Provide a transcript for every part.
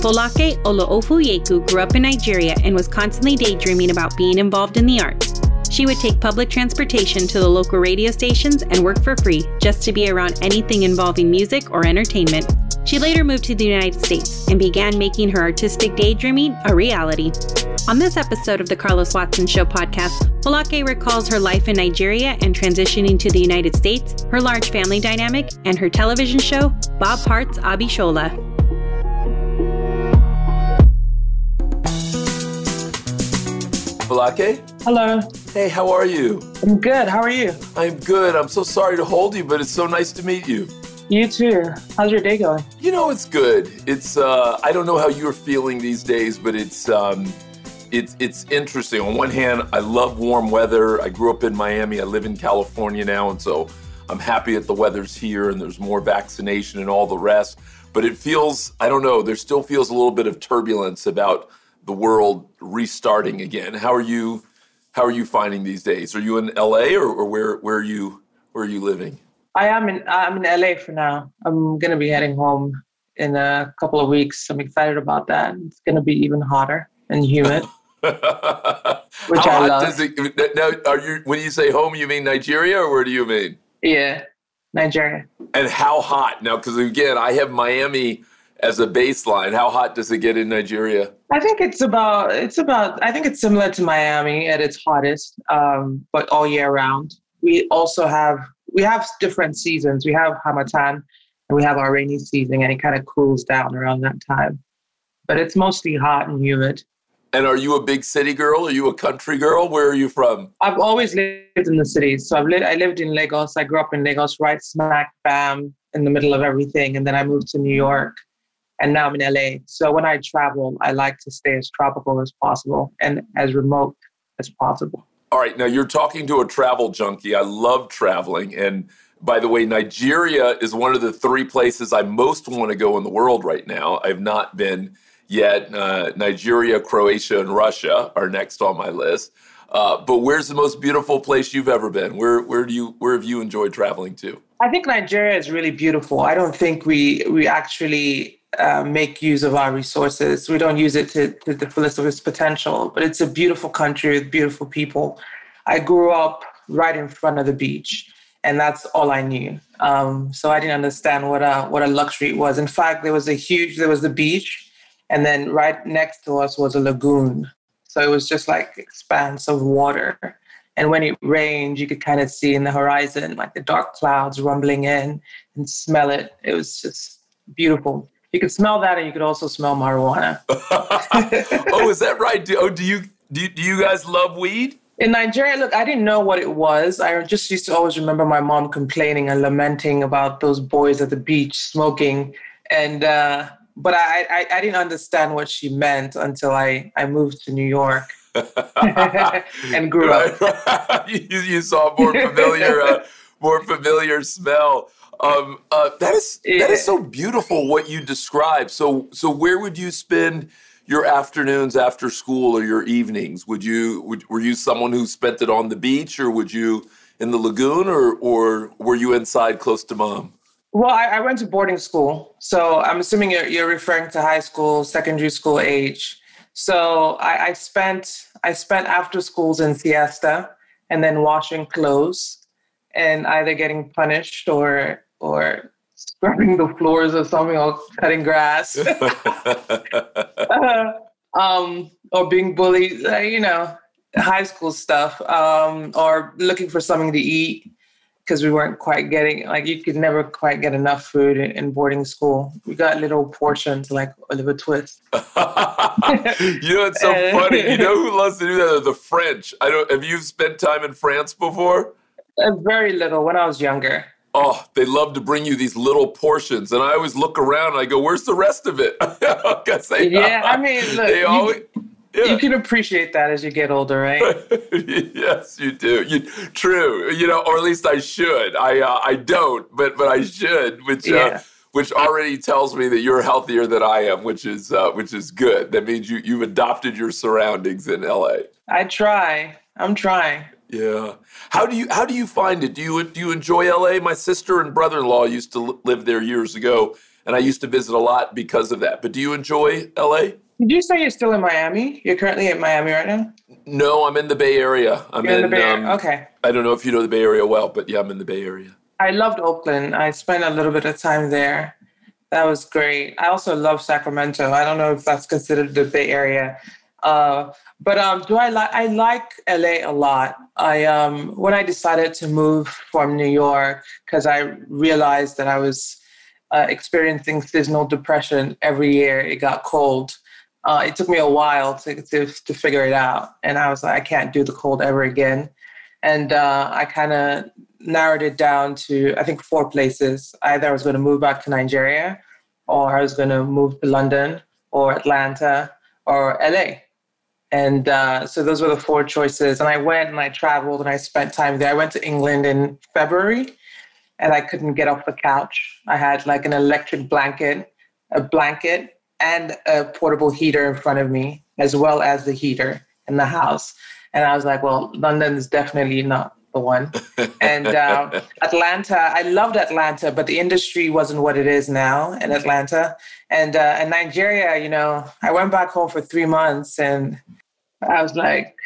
Folake Olowofoyeku grew up in Nigeria and was constantly daydreaming about being involved in the arts. She would take public transportation to the local radio stations and work for free just to be around anything involving music or entertainment. She later moved to the United States and began making her artistic daydreaming a reality. On this episode of the Carlos Watson Show podcast, Folake recalls her life in Nigeria and transitioning to the United States, her large family dynamic, and her television show, Bob Hearts Abishola. Folake? Hello. Hey, how are you? I'm good. How are you? I'm good. I'm so sorry to hold you, but it's so nice to meet you. You too. How's your day going? You know, it's good. It's uh I don't know how you're feeling these days, but it's um it's it's interesting. On one hand, I love warm weather. I grew up in Miami. I live in California now, and so I'm happy that the weather's here and there's more vaccination and all the rest. But it feels, I don't know, there still feels a little bit of turbulence about the world restarting again. How are you? How are you finding these days? Are you in LA or, or where where are you where are you living? I am in I'm in LA for now. I'm gonna be heading home in a couple of weeks. I'm excited about that. It's gonna be even hotter and humid. which How I hot love. does it now are you when you say home you mean Nigeria or where do you mean? Yeah, Nigeria. And how hot? Now cuz again, I have Miami as a baseline. How hot does it get in Nigeria? I think it's about it's about I think it's similar to Miami at its hottest, um, but all year round. We also have we have different seasons. We have Harmattan and we have our rainy season, and it kind of cools down around that time. But it's mostly hot and humid. And are you a big city girl? Are you a country girl? Where are you from? I've always lived in the cities. So I've lived I lived in Lagos. I grew up in Lagos, right smack bam in the middle of everything, and then I moved to New York and now I'm in LA. So when I travel, I like to stay as tropical as possible and as remote as possible. All right, now you're talking to a travel junkie. I love traveling. And by the way, Nigeria is one of the three places I most want to go in the world right now. I've not been yet. Uh, Nigeria, Croatia, and Russia are next on my list. Uh, but where's the most beautiful place you've ever been? Where where do you where have you enjoyed traveling to? I think Nigeria is really beautiful. I don't think we we actually uh, make use of our resources. We don't use it to, to the fullest of its potential, but it's a beautiful country with beautiful people. I grew up right in front of the beach, and that's all I knew. Um, so I didn't understand what a what a luxury it was. In fact, there was a huge there was the beach, and then right next to us was a lagoon. So it was just like expanse of water. And when it rained, you could kind of see in the horizon like the dark clouds rumbling in and smell it. It was just beautiful. You could smell that, and you could also smell marijuana. oh, is that right? Do, oh, do you do, do you guys love weed? In Nigeria, look, I didn't know what it was. I just used to always remember my mom complaining and lamenting about those boys at the beach smoking. And uh, but I, I I didn't understand what she meant until I I moved to New York and grew up. Right, right. you, you saw more familiar, uh, more familiar smell. Um, uh, that is yeah. that is so beautiful what you describe. So so where would you spend your afternoons after school or your evenings? Would you would, were you someone who spent it on the beach or would you in the lagoon or or were you inside close to mom? Well, I, I went to boarding school, so I'm assuming you're, you're referring to high school, secondary school age. So I, I spent I spent after schools in siesta and then washing clothes and either getting punished or or scrubbing the floors or something or cutting grass um, or being bullied uh, you know high school stuff um, or looking for something to eat because we weren't quite getting like you could never quite get enough food in, in boarding school. We got little portions like Oliver Twist. you know, it's so funny. You know who loves to do that? The French. I don't. Have you spent time in France before? Uh, very little when I was younger. Oh, they love to bring you these little portions, and I always look around and I go, "Where's the rest of it?" they, yeah, I mean, look, they always. Yeah. You can appreciate that as you get older, right? yes, you do. You, true. You know, or at least I should. I uh, I don't, but but I should. Which uh, yeah. uh, which already tells me that you're healthier than I am, which is uh, which is good. That means you you've adopted your surroundings in LA. I try. I'm trying. Yeah. How do you how do you find it? Do you do you enjoy LA? My sister and brother-in-law used to live there years ago, and I used to visit a lot because of that. But do you enjoy LA? Did you say you're still in Miami? You're currently in Miami right now? No, I'm in the Bay Area. I'm in, in, the Bay Area. Um, okay. I don't know if you know the Bay Area well, but yeah, I'm in the Bay Area. I loved Oakland. I spent a little bit of time there. That was great. I also love Sacramento. I don't know if that's considered the Bay Area. Uh, but um, do I like I like LA a lot. I um, when I decided to move from New York because I realized that I was uh, experiencing seasonal depression every year. It got cold uh, it took me a while to, to, to figure it out. And I was like, I can't do the cold ever again. And uh, I kind of narrowed it down to, I think, four places. Either I was going to move back to Nigeria, or I was going to move to London, or Atlanta, or LA. And uh, so those were the four choices. And I went and I traveled and I spent time there. I went to England in February and I couldn't get off the couch. I had like an electric blanket, a blanket, and a portable heater in front of me, as well as the heater in the house. And I was like, well, London is definitely not the one. and uh, Atlanta, I loved Atlanta, but the industry wasn't what it is now in Atlanta. And uh, in Nigeria, you know, I went back home for three months and I was like,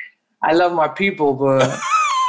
I love my people, but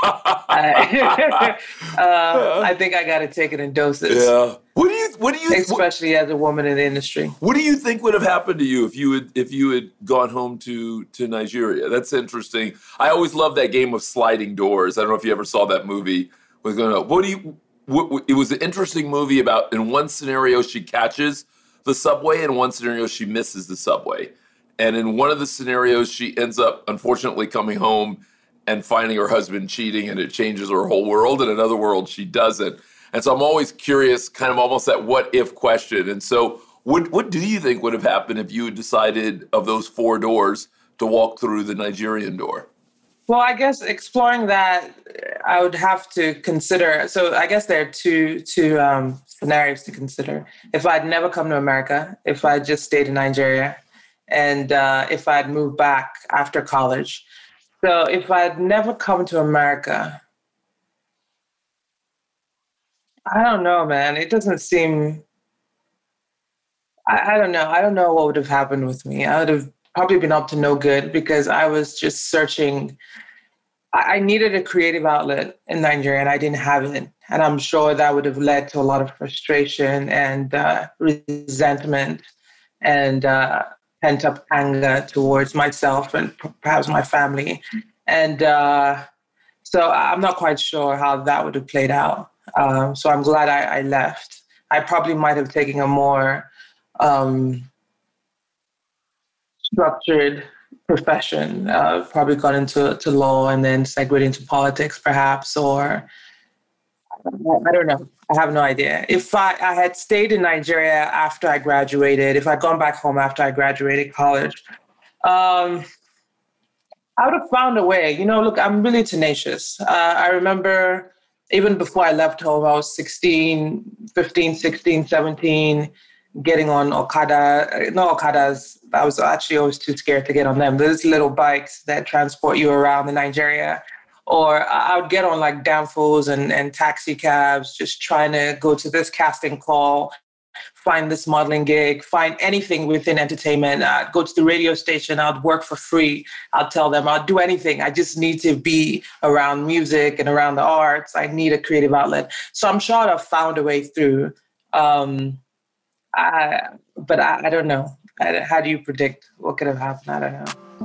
I, uh, I think I got to take it in doses. Yeah. What do you? What do you? Especially what, as a woman in the industry. What do you think would have happened to you if you had if you had gone home to to Nigeria? That's interesting. I always love that game of sliding doors. I don't know if you ever saw that movie. Was going to. What do you? What, it was an interesting movie about. In one scenario, she catches the subway. In one scenario, she misses the subway. And in one of the scenarios, she ends up unfortunately coming home and finding her husband cheating and it changes her whole world. In another world, she doesn't. And so I'm always curious, kind of almost that what if question. And so, what, what do you think would have happened if you had decided of those four doors to walk through the Nigerian door? Well, I guess exploring that, I would have to consider. So I guess there are two two um, scenarios to consider. If I'd never come to America, if I just stayed in Nigeria, and uh, if I'd moved back after college, so if I'd never come to America, I don't know, man. It doesn't seem. I, I don't know. I don't know what would have happened with me. I would have probably been up to no good because I was just searching. I, I needed a creative outlet in Nigeria and I didn't have it. And I'm sure that would have led to a lot of frustration and uh, resentment and uh, pent up anger towards myself and perhaps my family. And uh, so I'm not quite sure how that would have played out. Um, so I'm glad I, I, left. I probably might have taken a more um, structured profession, uh, probably gone into to law and then segued into politics, perhaps, or I don't know. I have no idea. If I, I had stayed in Nigeria after I graduated, if I'd gone back home after I graduated college, um, I would have found a way. You know, look, I'm really tenacious. Uh, I remember even before I left home, I was 16, 15, 16, 17, getting on Okada, no Okadas. I was actually always too scared to get on them. Those little bikes that transport you around in Nigeria. Or I would get on like danfos and, and taxi cabs, just trying to go to this casting call find this modeling gig, find anything within entertainment. I'd go to the radio station, I'd work for free. I'd tell them I'll do anything. I just need to be around music and around the arts. I need a creative outlet. So I'm sure I've found a way through. Um, I, but I, I don't know. How do you predict what could have happened? I don't know.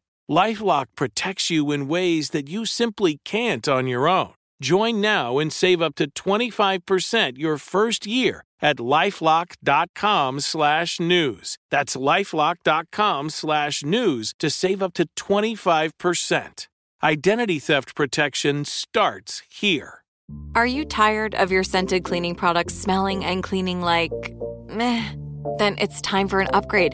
Lifelock protects you in ways that you simply can't on your own. Join now and save up to 25% your first year at lifelock.com slash news. That's lifelock.com slash news to save up to 25%. Identity theft protection starts here. Are you tired of your scented cleaning products smelling and cleaning like meh? Then it's time for an upgrade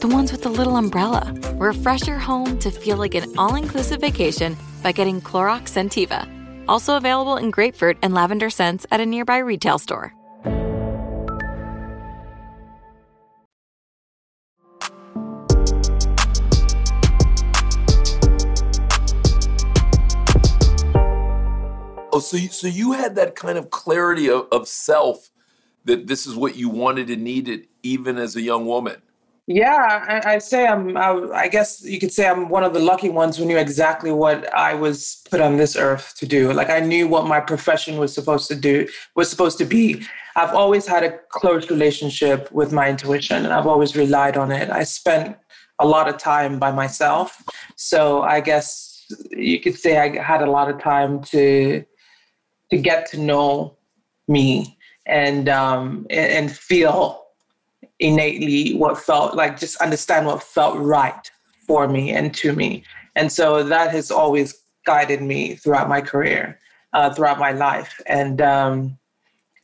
The ones with the little umbrella. Refresh your home to feel like an all inclusive vacation by getting Clorox Scentiva also available in grapefruit and lavender scents at a nearby retail store. Oh, so you, so you had that kind of clarity of, of self that this is what you wanted and needed even as a young woman. Yeah, I, I say I'm. I, I, guess you could say I'm one of the lucky ones who knew exactly what I was put on this earth to do. Like I knew what my profession was supposed to do, was supposed to be. I've always had a close relationship with my intuition, and I've always relied on it. I spent a lot of time by myself, so I guess you could say I had a lot of time to to get to know me and um, and feel innately what felt like just understand what felt right for me and to me. And so that has always guided me throughout my career, uh, throughout my life. And um,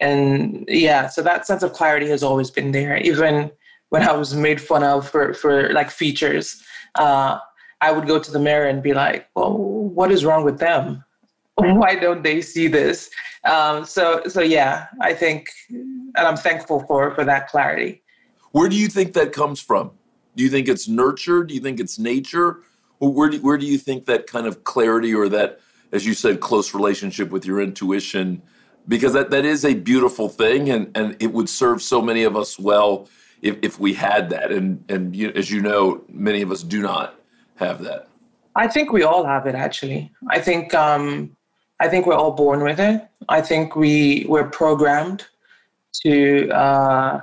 and yeah, so that sense of clarity has always been there. Even when I was made fun of for for like features, uh, I would go to the mirror and be like, "Well, what is wrong with them?" why don't they see this? Um, so so yeah, I think, and I'm thankful for for that clarity. Where do you think that comes from? Do you think it's nurture? Do you think it's nature? Where do, where do you think that kind of clarity or that, as you said, close relationship with your intuition? Because that, that is a beautiful thing, and, and it would serve so many of us well if, if we had that. And, and you, as you know, many of us do not have that. I think we all have it, actually. I think um, I think we're all born with it. I think we we're programmed to uh,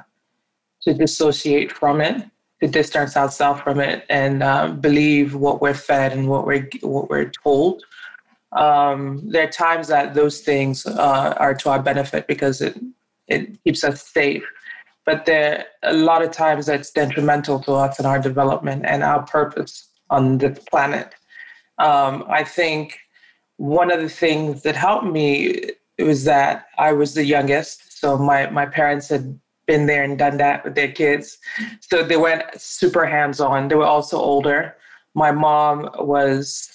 to dissociate from it, to distance ourselves from it, and uh, believe what we're fed and what we're what we're told. Um, there are times that those things uh, are to our benefit because it it keeps us safe, but there a lot of times that's detrimental to us and our development and our purpose on this planet. Um, I think one of the things that helped me was that I was the youngest, so my my parents had been there and done that with their kids. So they went super hands on. They were also older. My mom was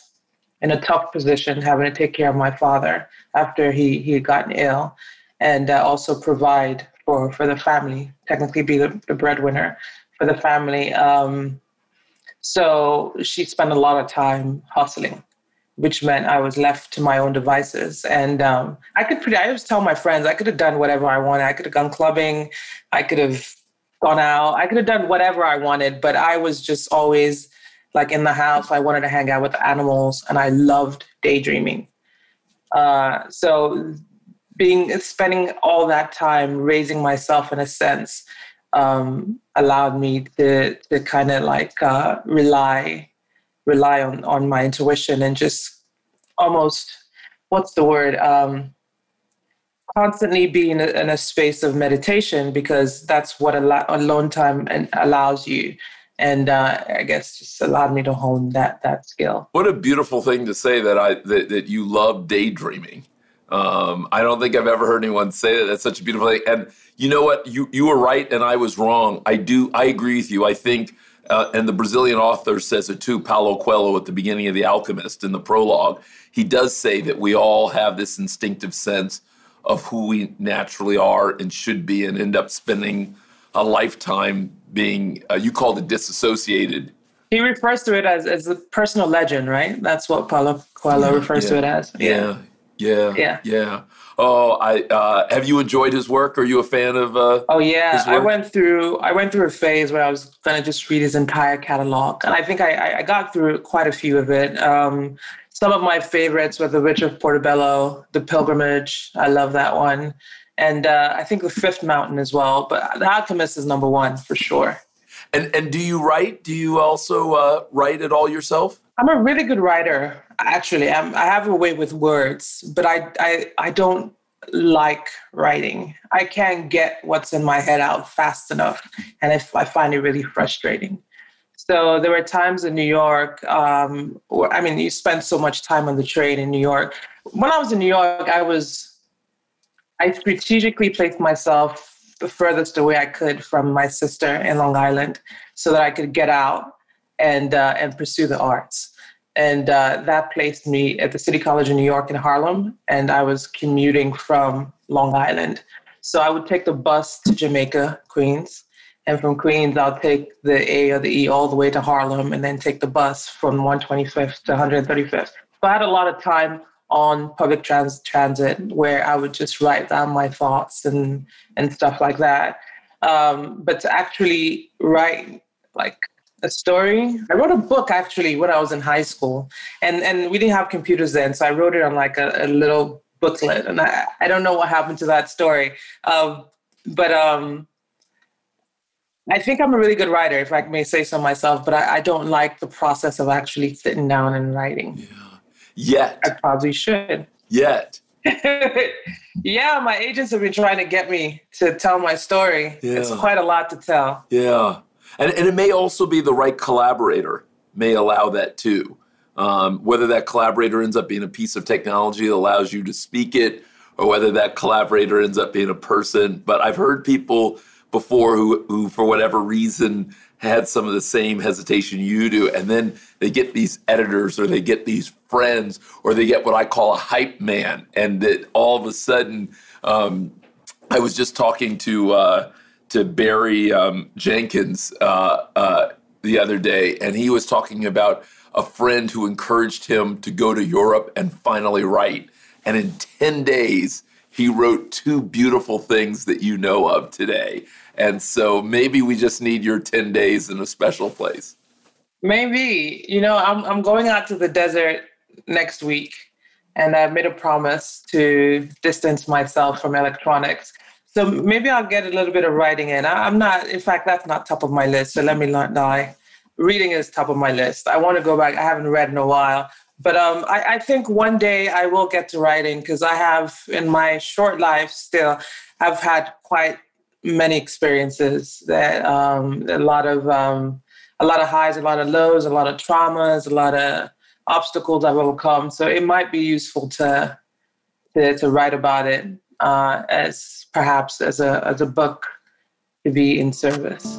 in a tough position having to take care of my father after he, he had gotten ill and uh, also provide for, for the family, technically be the, the breadwinner for the family. Um, so she spent a lot of time hustling which meant I was left to my own devices. And um, I could pretty, I always tell my friends, I could have done whatever I wanted. I could have gone clubbing, I could have gone out, I could have done whatever I wanted, but I was just always like in the house. I wanted to hang out with animals and I loved daydreaming. Uh, so being spending all that time raising myself in a sense um, allowed me to to kind of like uh, rely rely on on my intuition and just almost what's the word um, constantly be in a, in a, space of meditation because that's what a alone time and allows you and uh, I guess just allowed me to hone that that skill. What a beautiful thing to say that I that, that you love daydreaming. Um, I don't think I've ever heard anyone say that. That's such a beautiful thing. And you know what? You you were right, and I was wrong. I do. I agree with you. I think uh, and the Brazilian author says it too, Paulo Coelho, at the beginning of The Alchemist in the prologue. He does say that we all have this instinctive sense of who we naturally are and should be, and end up spending a lifetime being, uh, you called it disassociated. He refers to it as, as a personal legend, right? That's what Paulo Coelho yeah, refers yeah, to it as. Yeah. Yeah. Yeah. Yeah. Oh, I uh, have you enjoyed his work? Are you a fan of? Uh, oh yeah, I went through I went through a phase where I was gonna just read his entire catalog, and I think I, I got through quite a few of it. Um, some of my favorites were The Witch of Portobello, The Pilgrimage. I love that one, and uh, I think The Fifth Mountain as well. But The Alchemist is number one for sure. And and do you write? Do you also uh, write it all yourself? I'm a really good writer, actually. I'm, I have a way with words, but I, I, I don't like writing. I can't get what's in my head out fast enough, and if I find it really frustrating. So there were times in New York. Um, where, I mean, you spend so much time on the train in New York. When I was in New York, I was I strategically placed myself the furthest away I could from my sister in Long Island, so that I could get out and uh, and pursue the arts. And uh, that placed me at the City College of New York in Harlem, and I was commuting from Long Island. So I would take the bus to Jamaica, Queens, and from Queens I'll take the A or the E all the way to Harlem, and then take the bus from 125th to 135th. So I had a lot of time on public trans- transit where I would just write down my thoughts and and stuff like that. Um, but to actually write like a story. I wrote a book actually when I was in high school, and and we didn't have computers then, so I wrote it on like a, a little booklet, and I I don't know what happened to that story, um, but um. I think I'm a really good writer, if I may say so myself, but I, I don't like the process of actually sitting down and writing. Yeah. Yet. I probably should. Yet. yeah, my agents have been trying to get me to tell my story. Yeah. It's quite a lot to tell. Yeah. And, and it may also be the right collaborator may allow that too. Um, whether that collaborator ends up being a piece of technology that allows you to speak it, or whether that collaborator ends up being a person. But I've heard people before who, who for whatever reason had some of the same hesitation you do and then they get these editors or they get these friends or they get what i call a hype man and that all of a sudden um, i was just talking to uh, to barry um, jenkins uh, uh, the other day and he was talking about a friend who encouraged him to go to europe and finally write and in 10 days he wrote two beautiful things that you know of today. And so maybe we just need your 10 days in a special place. Maybe. You know, I'm, I'm going out to the desert next week, and I've made a promise to distance myself from electronics. So maybe I'll get a little bit of writing in. I'm not, in fact, that's not top of my list. So let me not lie. Reading is top of my list. I want to go back. I haven't read in a while but um, I, I, think one day I will get to writing because I have, in my short life, still, I've had quite many experiences. That um, a lot of um, a lot of highs, a lot of lows, a lot of traumas, a lot of obstacles I've overcome. So it might be useful to to, to write about it uh, as perhaps as a as a book to be in service.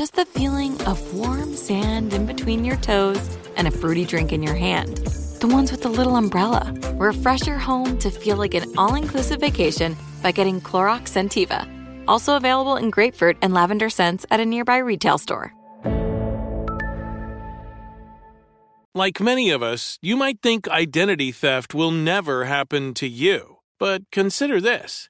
just the feeling of warm sand in between your toes and a fruity drink in your hand. The ones with the little umbrella. Refresh your home to feel like an all inclusive vacation by getting Clorox Scentiva. Also available in grapefruit and lavender scents at a nearby retail store. Like many of us, you might think identity theft will never happen to you. But consider this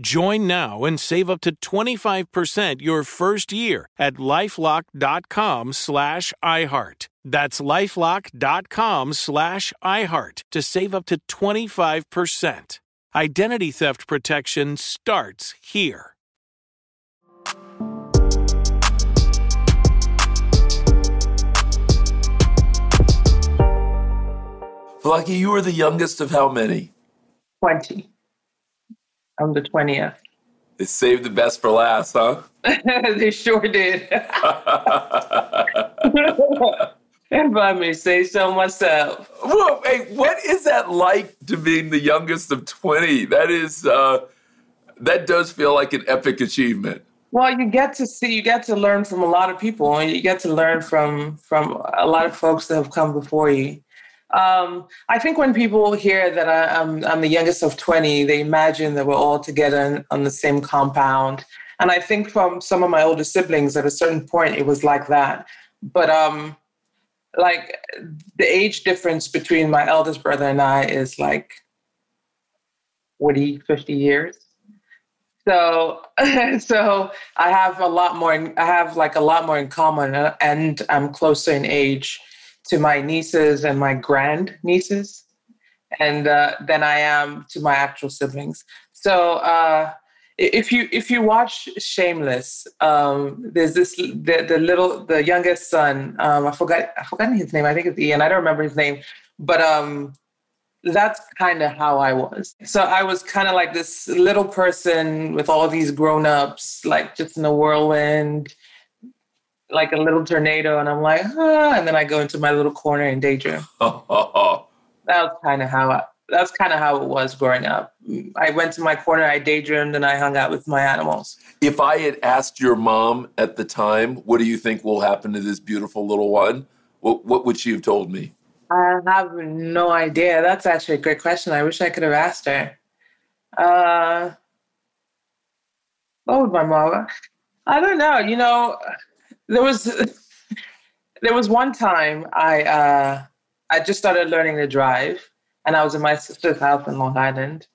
Join now and save up to 25% your first year at lifelock.com slash iHeart. That's lifelock.com slash iHeart to save up to 25%. Identity theft protection starts here. Lucky, you were the youngest of how many? 20. I'm the 20th. They saved the best for last, huh? they sure did. if I may say so myself. Whoa, hey, what is that like to being the youngest of 20? That is, uh, that does feel like an epic achievement. Well, you get to see, you get to learn from a lot of people, and you get to learn from from a lot of folks that have come before you. Um, I think when people hear that I, am I'm, I'm the youngest of 20, they imagine that we're all together on the same compound. And I think from some of my older siblings, at a certain point, it was like that. But um, like the age difference between my eldest brother and I is like 40, 50 years. So, so I have a lot more. I have like a lot more in common, and I'm closer in age to my nieces and my grand nieces, and uh, than I am to my actual siblings. So, uh, if you if you watch Shameless, um, there's this the, the little the youngest son. Um, I forgot I forgot his name. I think it's Ian. I don't remember his name, but um, that's kind of how I was. So I was kind of like this little person with all these grown ups, like just in a whirlwind, like a little tornado, and I'm like, ah, and then I go into my little corner and daydream. that was kind of how I, that's kind of how it was growing up. I went to my corner, I daydreamed, and I hung out with my animals. If I had asked your mom at the time, what do you think will happen to this beautiful little one? What, what would she have told me? I have no idea. That's actually a great question. I wish I could have asked her. Uh, what would my mom? I don't know. You know, there was there was one time I uh, I just started learning to drive, and I was in my sister's house in Long Island,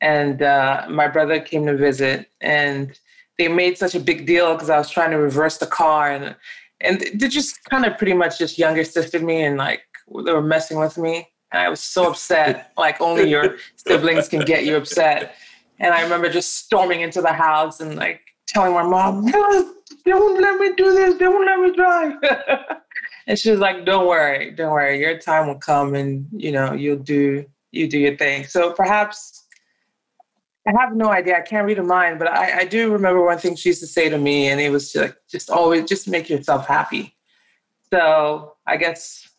and uh, my brother came to visit, and they made such a big deal because I was trying to reverse the car, and and they just kind of pretty much just younger sistered me and like they were messing with me. And I was so upset, like only your siblings can get you upset. And I remember just storming into the house and like telling my mom, no, won't let me do this, They won't let me drive. and she was like, Don't worry, don't worry, your time will come and you know, you'll do you do your thing. So perhaps I have no idea. I can't read her mind, but I, I do remember one thing she used to say to me, and it was like, just always just make yourself happy. So I guess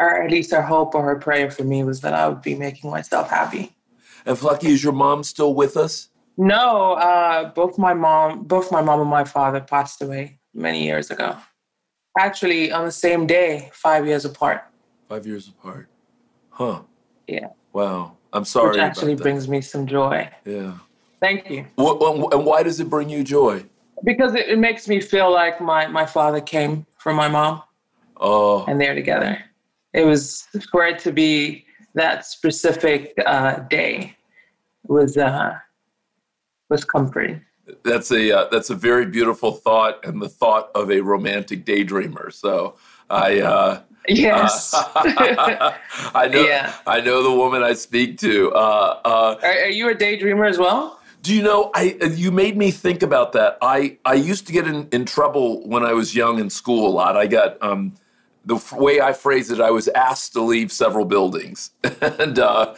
or at least her hope or her prayer for me was that I would be making myself happy. And Folake, is your mom still with us? No, uh, both my mom, both my mom and my father passed away many years ago. Actually, on the same day, five years apart. Five years apart, huh? Yeah. Wow. I'm sorry. Which actually brings me some joy. Yeah. Thank you. What, and why does it bring you joy? Because it, it makes me feel like my my father came from my mom. Oh. And they're together it was for it to be that specific uh, day was uh, was comforting. That's a uh, that's a very beautiful thought, and the thought of a romantic daydreamer. So I. Uh, yes, I know. Yeah. I know the woman I speak to. Uh, uh, are, are you a daydreamer as well? Do you know? I you made me think about that. I I used to get in, in trouble when I was young in school a lot. I got um, the way I phrase it, I was asked to leave several buildings, and uh,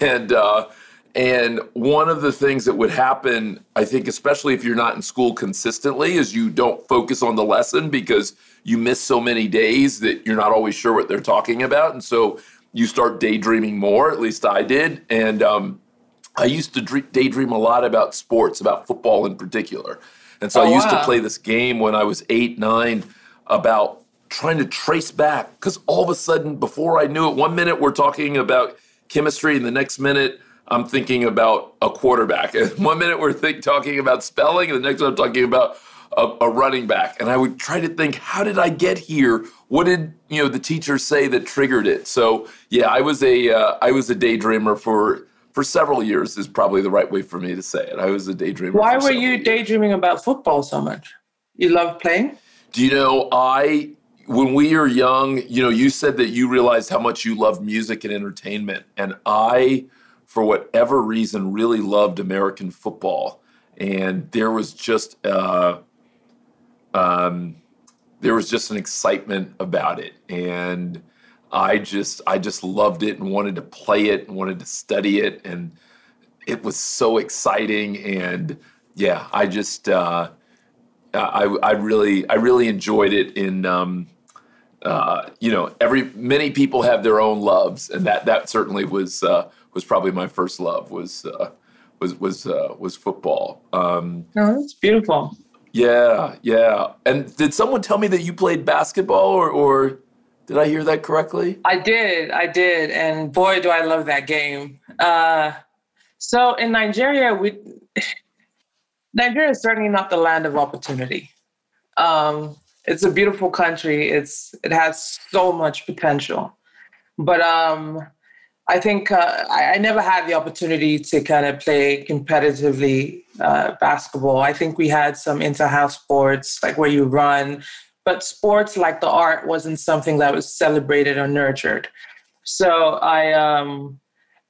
and uh, and one of the things that would happen, I think, especially if you're not in school consistently, is you don't focus on the lesson because you miss so many days that you're not always sure what they're talking about, and so you start daydreaming more. At least I did, and um, I used to daydream a lot about sports, about football in particular, and so oh, I used wow. to play this game when I was eight, nine about trying to trace back because all of a sudden, before I knew it, one minute we're talking about chemistry, and the next minute I'm thinking about a quarterback. And one minute we're think, talking about spelling, and the next one I'm talking about a, a, running back. And I would try to think, how did I get here? What did you know the teacher say that triggered it? So yeah, I was a uh, I was a daydreamer for for several years. Is probably the right way for me to say it. I was a daydreamer. Why were you years. daydreaming about football so much? You love playing. Do you know I when we are young, you know, you said that you realized how much you love music and entertainment. And I, for whatever reason, really loved American football. And there was just, uh, um, there was just an excitement about it. And I just, I just loved it and wanted to play it and wanted to study it. And it was so exciting. And yeah, I just, uh, I, I really, I really enjoyed it in, um, uh, you know, every many people have their own loves, and that that certainly was uh, was probably my first love was uh, was was uh, was football. Um, oh, that's beautiful. Yeah, yeah. And did someone tell me that you played basketball, or, or did I hear that correctly? I did, I did, and boy, do I love that game. Uh, so in Nigeria, we Nigeria is certainly not the land of opportunity. Um, it's a beautiful country. It's it has so much potential, but um, I think uh, I, I, never had the opportunity to kind of play competitively uh, basketball. I think we had some inter-house sports like where you run, but sports like the art wasn't something that was celebrated or nurtured. So I um,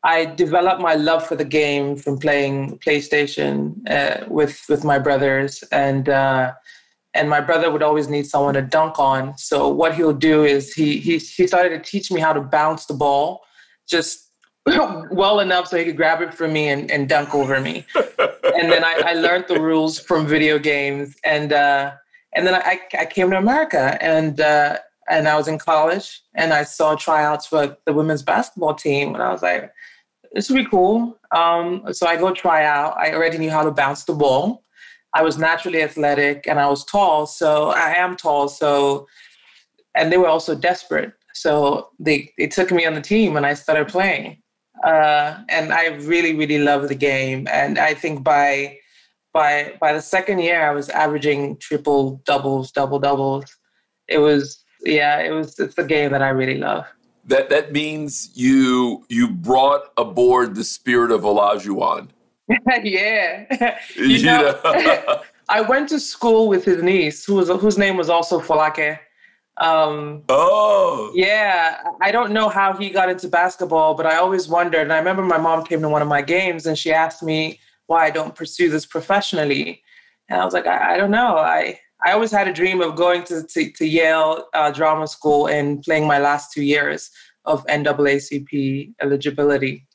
I developed my love for the game from playing PlayStation uh, with with my brothers, and uh, and my brother would always need someone to dunk on. So what he'll do is he he he started to teach me how to bounce the ball, just well enough so he could grab it from me and, and dunk over me. and then I, I learned the rules from video games, and uh, and then I I came to America and. Uh, and I was in college, and I saw tryouts for the women's basketball team, and I was like, this would be cool. Um, so I go try out. I already knew how to bounce the ball. I was naturally athletic and I was tall. So I am tall. So, and they were also desperate. So they, they took me on the team and I started playing. Uh, and I really, really love the game. And I think by, by, by the second year, I was averaging triple doubles, double doubles. It was, yeah, it was, it's a game that I really love that that means you you brought aboard the spirit of Olajuwon. yeah, you know, I went to school with his niece, who was whose name was also Folake. Um, oh, yeah. I don't know how he got into basketball, but I always wondered. And I remember my mom came to one of my games and she asked me why I don't pursue this professionally, and I was like, I, I don't know. I I always had a dream of going to, to, to Yale uh, Drama School and playing my last two years of NCAA eligibility.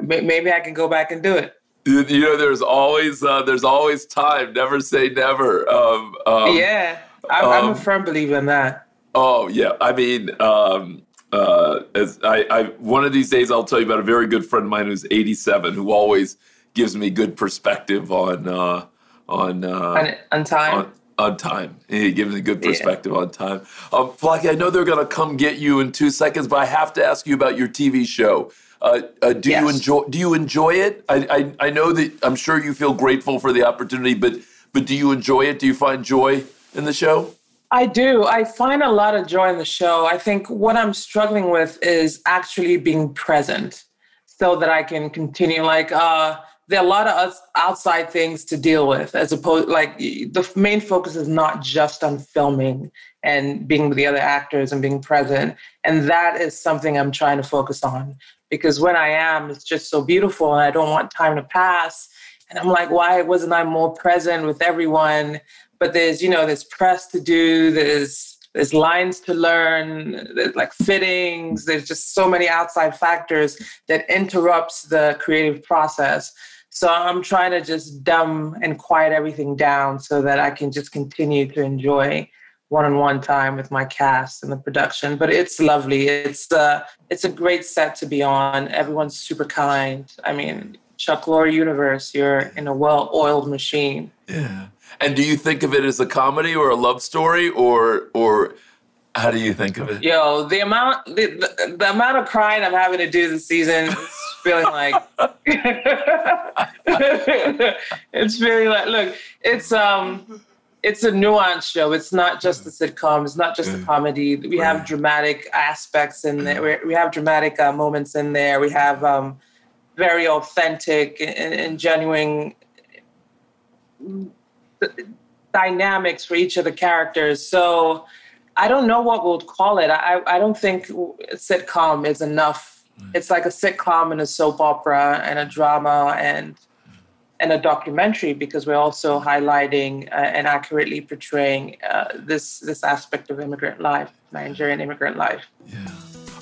Maybe I can go back and do it. You know, there's always uh, there's always time. Never say never. Um, um, yeah, I'm, um, I'm, a um, firm believer in that. Oh yeah, I mean, um, uh, as I, I one of these days I'll tell you about a very good friend of mine who's 87 who always gives me good perspective on uh, on, uh, on on time. On, on time. He gives a good perspective yeah. on time. Um, Folake, I know they're going to come get you in two seconds, but I have to ask you about your TV show. Uh, uh, do yes. you enjoy? Do you enjoy it? I, I I know that I'm sure you feel grateful for the opportunity, but but do you enjoy it? Do you find joy in the show? I do. I find a lot of joy in the show. I think what I'm struggling with is actually being present, so that I can continue. Like, uh, there are a lot of outside things to deal with as opposed like the main focus is not just on filming and being with the other actors and being present and that is something i'm trying to focus on because when i am it's just so beautiful and i don't want time to pass and i'm like why wasn't i more present with everyone but there's you know there's press to do there's there's lines to learn there's like fittings there's just so many outside factors that interrupts the creative process so I'm trying to just dumb and quiet everything down so that I can just continue to enjoy one-on-one time with my cast and the production. But it's lovely. It's uh, it's a great set to be on. Everyone's super kind. I mean, Chuck Lorre universe. You're in a well-oiled machine. Yeah. And do you think of it as a comedy or a love story or or how do you think of it? Yo, the amount the, the, the amount of crying I'm having to do this season is feeling like it's feeling like look, it's um it's a nuanced show. It's not just a sitcom. It's not just a comedy. We have dramatic aspects in there. We have dramatic uh, moments in there. We have um, very authentic and, and genuine dynamics for each of the characters. So I don't know what we'll call it. I, I don't think sitcom is enough. Mm. It's like a sitcom and a soap opera and a drama and and a documentary because we're also highlighting uh, and accurately portraying uh, this this aspect of immigrant life, Nigerian immigrant life. Yeah.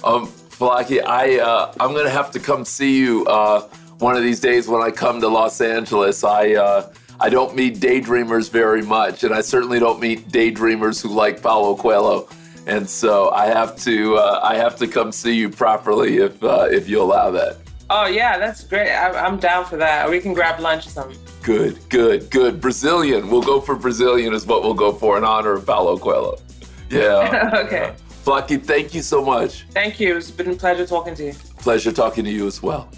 Um, Folake, I uh, I'm gonna have to come see you uh, one of these days when I come to Los Angeles. I uh, I don't meet daydreamers very much, and I certainly don't meet daydreamers who like Paulo Coelho. And so I have to uh, I have to come see you properly if uh, if you allow that. Oh yeah, that's great. I, am down for that. We can grab lunch or something. Good, good, good. Brazilian. We'll go for Brazilian is what we'll go for in honor of Paulo Coelho. Yeah. okay. Folake, thank you so much. Thank you. It's been a pleasure talking to you. Pleasure talking to you as well.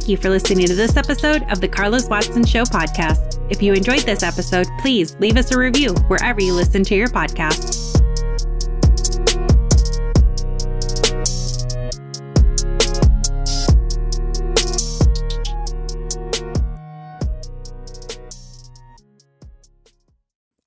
Thank you for listening to this episode of the Carlos Watson Show podcast. If you enjoyed this episode, please leave us a review wherever you listen to your podcasts.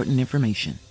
important information.